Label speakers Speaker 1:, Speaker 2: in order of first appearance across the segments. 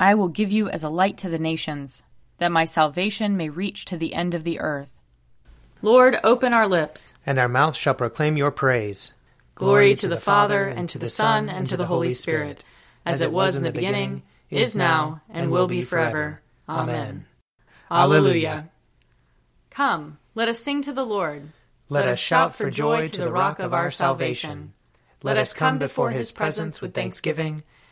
Speaker 1: I will give you as a light to the nations, that my salvation may reach to the end of the earth.
Speaker 2: Lord, open our lips,
Speaker 3: and our mouth shall proclaim your praise.
Speaker 2: Glory to the Father, and to the Son, and to the Holy Spirit, as it was in the beginning, is now, and will be forever. Amen. Alleluia. Come, let us sing to the Lord.
Speaker 3: Let us shout for joy to the rock of our salvation. Let us come before his presence with thanksgiving,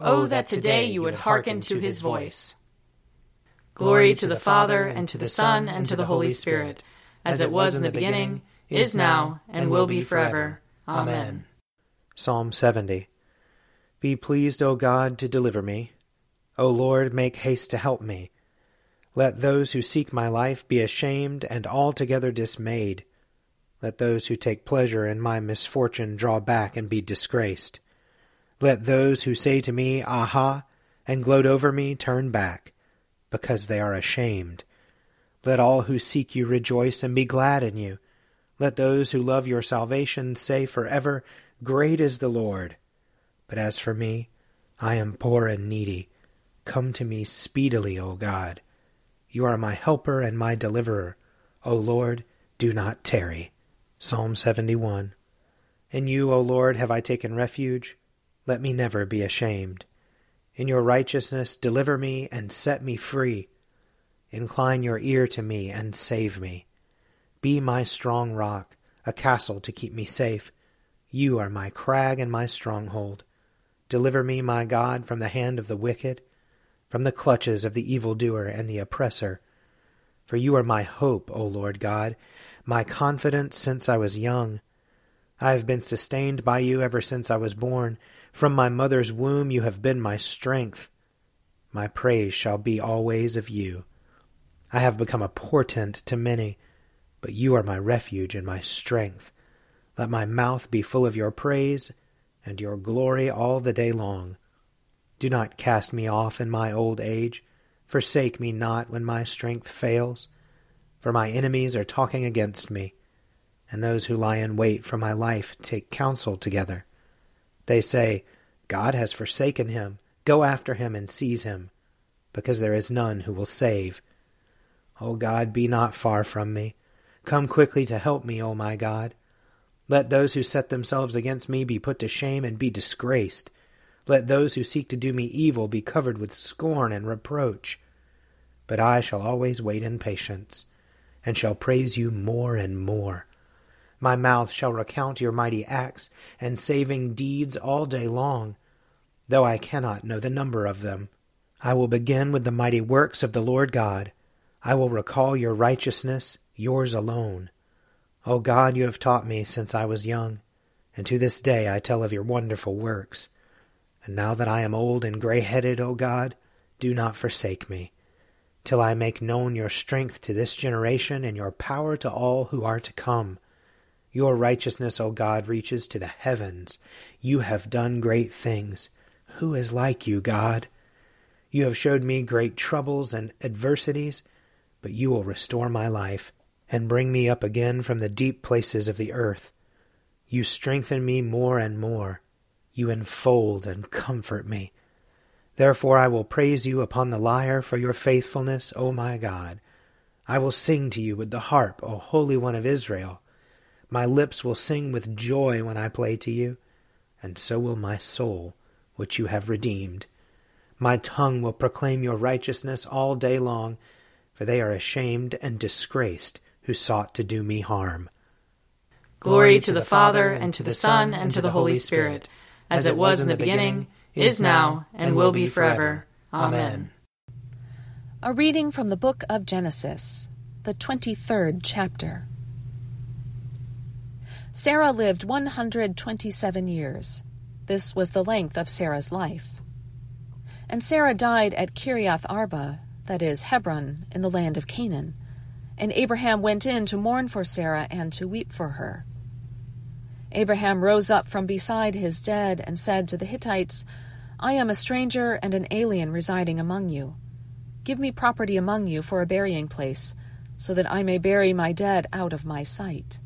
Speaker 3: Oh, that today you would hearken to his voice.
Speaker 2: Glory to the Father, and to the Son, and to the Holy Spirit, as it was in the beginning, is now, and will be forever. Amen.
Speaker 3: Psalm 70 Be pleased, O God, to deliver me. O Lord, make haste to help me. Let those who seek my life be ashamed and altogether dismayed. Let those who take pleasure in my misfortune draw back and be disgraced. Let those who say to me, Aha, and gloat over me turn back, because they are ashamed. Let all who seek you rejoice and be glad in you. Let those who love your salvation say forever, Great is the Lord. But as for me, I am poor and needy. Come to me speedily, O God. You are my helper and my deliverer. O Lord, do not tarry. Psalm 71. In you, O Lord, have I taken refuge. Let me never be ashamed. In your righteousness, deliver me and set me free. Incline your ear to me and save me. Be my strong rock, a castle to keep me safe. You are my crag and my stronghold. Deliver me, my God, from the hand of the wicked, from the clutches of the evildoer and the oppressor. For you are my hope, O Lord God, my confidence since I was young. I have been sustained by you ever since I was born. From my mother's womb you have been my strength. My praise shall be always of you. I have become a portent to many, but you are my refuge and my strength. Let my mouth be full of your praise and your glory all the day long. Do not cast me off in my old age. Forsake me not when my strength fails. For my enemies are talking against me, and those who lie in wait for my life take counsel together. They say, God has forsaken him. Go after him and seize him, because there is none who will save. O God, be not far from me. Come quickly to help me, O my God. Let those who set themselves against me be put to shame and be disgraced. Let those who seek to do me evil be covered with scorn and reproach. But I shall always wait in patience, and shall praise you more and more. My mouth shall recount your mighty acts and saving deeds all day long, though I cannot know the number of them. I will begin with the mighty works of the Lord God. I will recall your righteousness, yours alone. O God, you have taught me since I was young, and to this day I tell of your wonderful works. And now that I am old and gray headed, O God, do not forsake me, till I make known your strength to this generation and your power to all who are to come. Your righteousness, O God, reaches to the heavens. You have done great things. Who is like you, God? You have showed me great troubles and adversities, but you will restore my life and bring me up again from the deep places of the earth. You strengthen me more and more. You enfold and comfort me. Therefore I will praise you upon the lyre for your faithfulness, O my God. I will sing to you with the harp, O Holy One of Israel. My lips will sing with joy when I play to you, and so will my soul, which you have redeemed. My tongue will proclaim your righteousness all day long, for they are ashamed and disgraced who sought to do me harm.
Speaker 2: Glory to the Father, and to the Son, and to the Holy Spirit, as it was in the beginning, is now, and will be forever. Amen.
Speaker 4: A reading from the book of Genesis, the 23rd chapter. Sarah lived 127 years. This was the length of Sarah's life. And Sarah died at Kiriath Arba, that is, Hebron, in the land of Canaan. And Abraham went in to mourn for Sarah and to weep for her. Abraham rose up from beside his dead and said to the Hittites, I am a stranger and an alien residing among you. Give me property among you for a burying place, so that I may bury my dead out of my sight.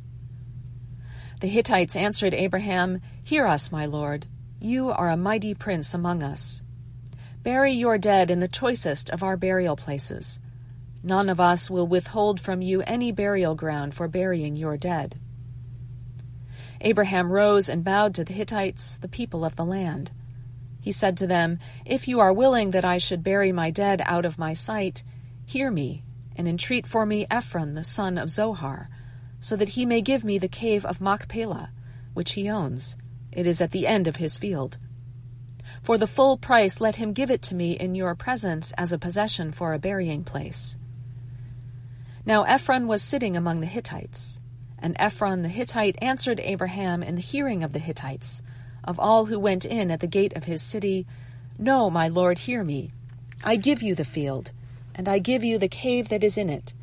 Speaker 4: The Hittites answered Abraham, Hear us, my lord. You are a mighty prince among us. Bury your dead in the choicest of our burial places. None of us will withhold from you any burial ground for burying your dead. Abraham rose and bowed to the Hittites, the people of the land. He said to them, If you are willing that I should bury my dead out of my sight, hear me, and entreat for me Ephron the son of Zohar, so that he may give me the cave of Machpelah, which he owns. It is at the end of his field. For the full price let him give it to me in your presence as a possession for a burying place. Now Ephron was sitting among the Hittites. And Ephron the Hittite answered Abraham in the hearing of the Hittites, of all who went in at the gate of his city, No, my lord, hear me. I give you the field, and I give you the cave that is in it.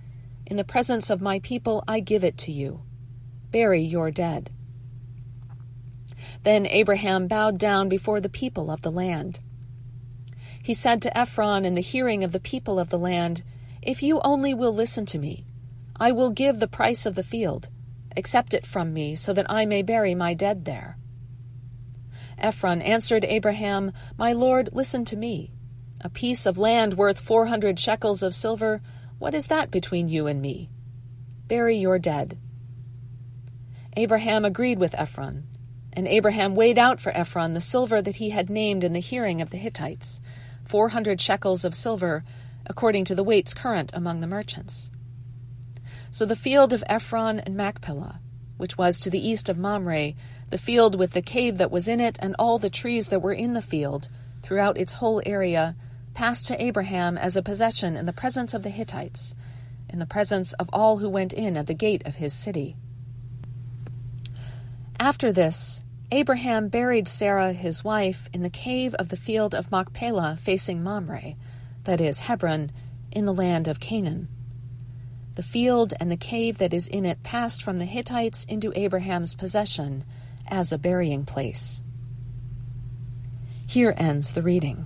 Speaker 4: In the presence of my people I give it to you. Bury your dead. Then Abraham bowed down before the people of the land. He said to Ephron in the hearing of the people of the land, If you only will listen to me, I will give the price of the field. Accept it from me, so that I may bury my dead there. Ephron answered Abraham, My lord, listen to me. A piece of land worth four hundred shekels of silver, what is that between you and me? Bury your dead. Abraham agreed with Ephron. And Abraham weighed out for Ephron the silver that he had named in the hearing of the Hittites, four hundred shekels of silver, according to the weights current among the merchants. So the field of Ephron and Machpelah, which was to the east of Mamre, the field with the cave that was in it, and all the trees that were in the field, throughout its whole area, passed to Abraham as a possession in the presence of the Hittites, in the presence of all who went in at the gate of his city. After this, Abraham buried Sarah his wife in the cave of the field of Machpelah facing Mamre, that is, Hebron, in the land of Canaan. The field and the cave that is in it passed from the Hittites into Abraham's possession as a burying place. Here ends the reading.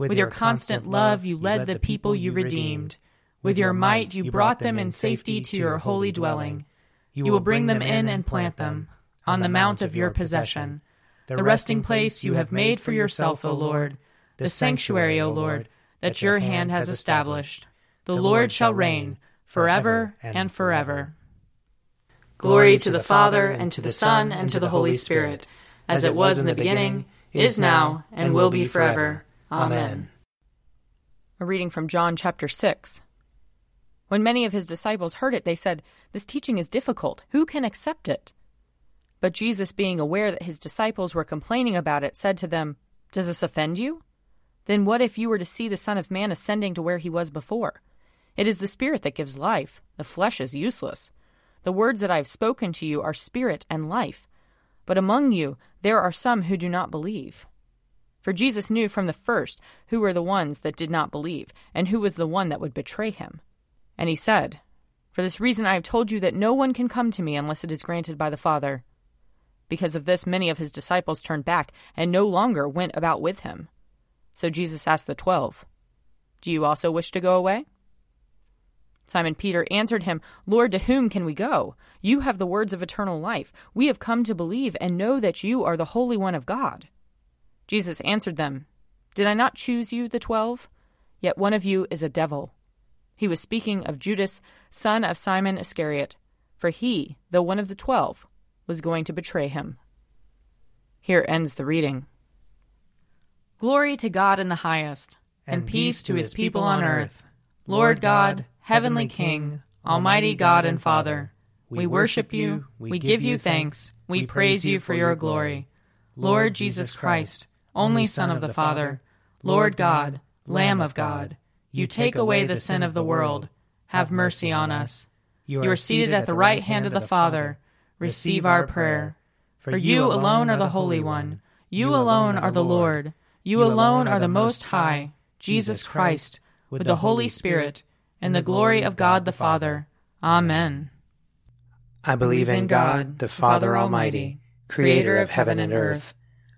Speaker 1: With your constant love, you led the people you redeemed. With your might, you brought them in safety to your holy dwelling. You will bring them in and plant them on the mount of your possession, the resting place you have made for yourself, O Lord, the sanctuary, O Lord, that your hand has established. The Lord shall reign forever and forever.
Speaker 2: Glory to the Father, and to the Son, and to the Holy Spirit, as it was in the beginning, is now, and will be forever. Amen.
Speaker 1: A reading from John chapter 6. When many of his disciples heard it, they said, This teaching is difficult. Who can accept it? But Jesus, being aware that his disciples were complaining about it, said to them, Does this offend you? Then what if you were to see the Son of Man ascending to where he was before? It is the Spirit that gives life, the flesh is useless. The words that I have spoken to you are spirit and life. But among you there are some who do not believe. For Jesus knew from the first who were the ones that did not believe, and who was the one that would betray him. And he said, For this reason I have told you that no one can come to me unless it is granted by the Father. Because of this, many of his disciples turned back and no longer went about with him. So Jesus asked the twelve, Do you also wish to go away? Simon Peter answered him, Lord, to whom can we go? You have the words of eternal life. We have come to believe and know that you are the Holy One of God. Jesus answered them, Did I not choose you, the twelve? Yet one of you is a devil. He was speaking of Judas, son of Simon Iscariot, for he, though one of the twelve, was going to betray him. Here ends the reading.
Speaker 5: Glory to God in the highest, and, and peace to his people on earth. Lord God, Heavenly King, Almighty God and Father, we worship you, we give you thanks, we praise you for your glory. Lord Jesus Christ, only Son of the Father, Lord God, Lamb of God, you take away the sin of the world. Have mercy on us. You are seated at the right hand of the Father. Receive our prayer. For you alone are the Holy One. You alone are the Lord. You alone are the Most High, Jesus Christ, with the Holy Spirit, and the glory of God the Father. Amen.
Speaker 3: I believe in God, the Father Almighty, creator of heaven and earth.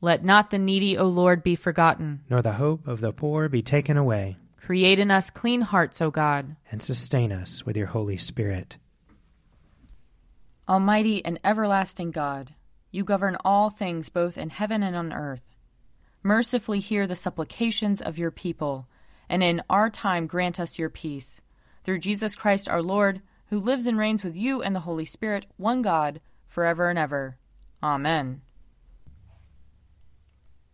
Speaker 5: Let not the needy, O Lord, be forgotten.
Speaker 3: Nor the hope of the poor be taken away.
Speaker 5: Create in us clean hearts, O God.
Speaker 3: And sustain us with your Holy Spirit.
Speaker 1: Almighty and everlasting God, you govern all things both in heaven and on earth. Mercifully hear the supplications of your people and in our time grant us your peace. Through Jesus Christ our Lord, who lives and reigns with you and the Holy Spirit, one God, forever and ever. Amen.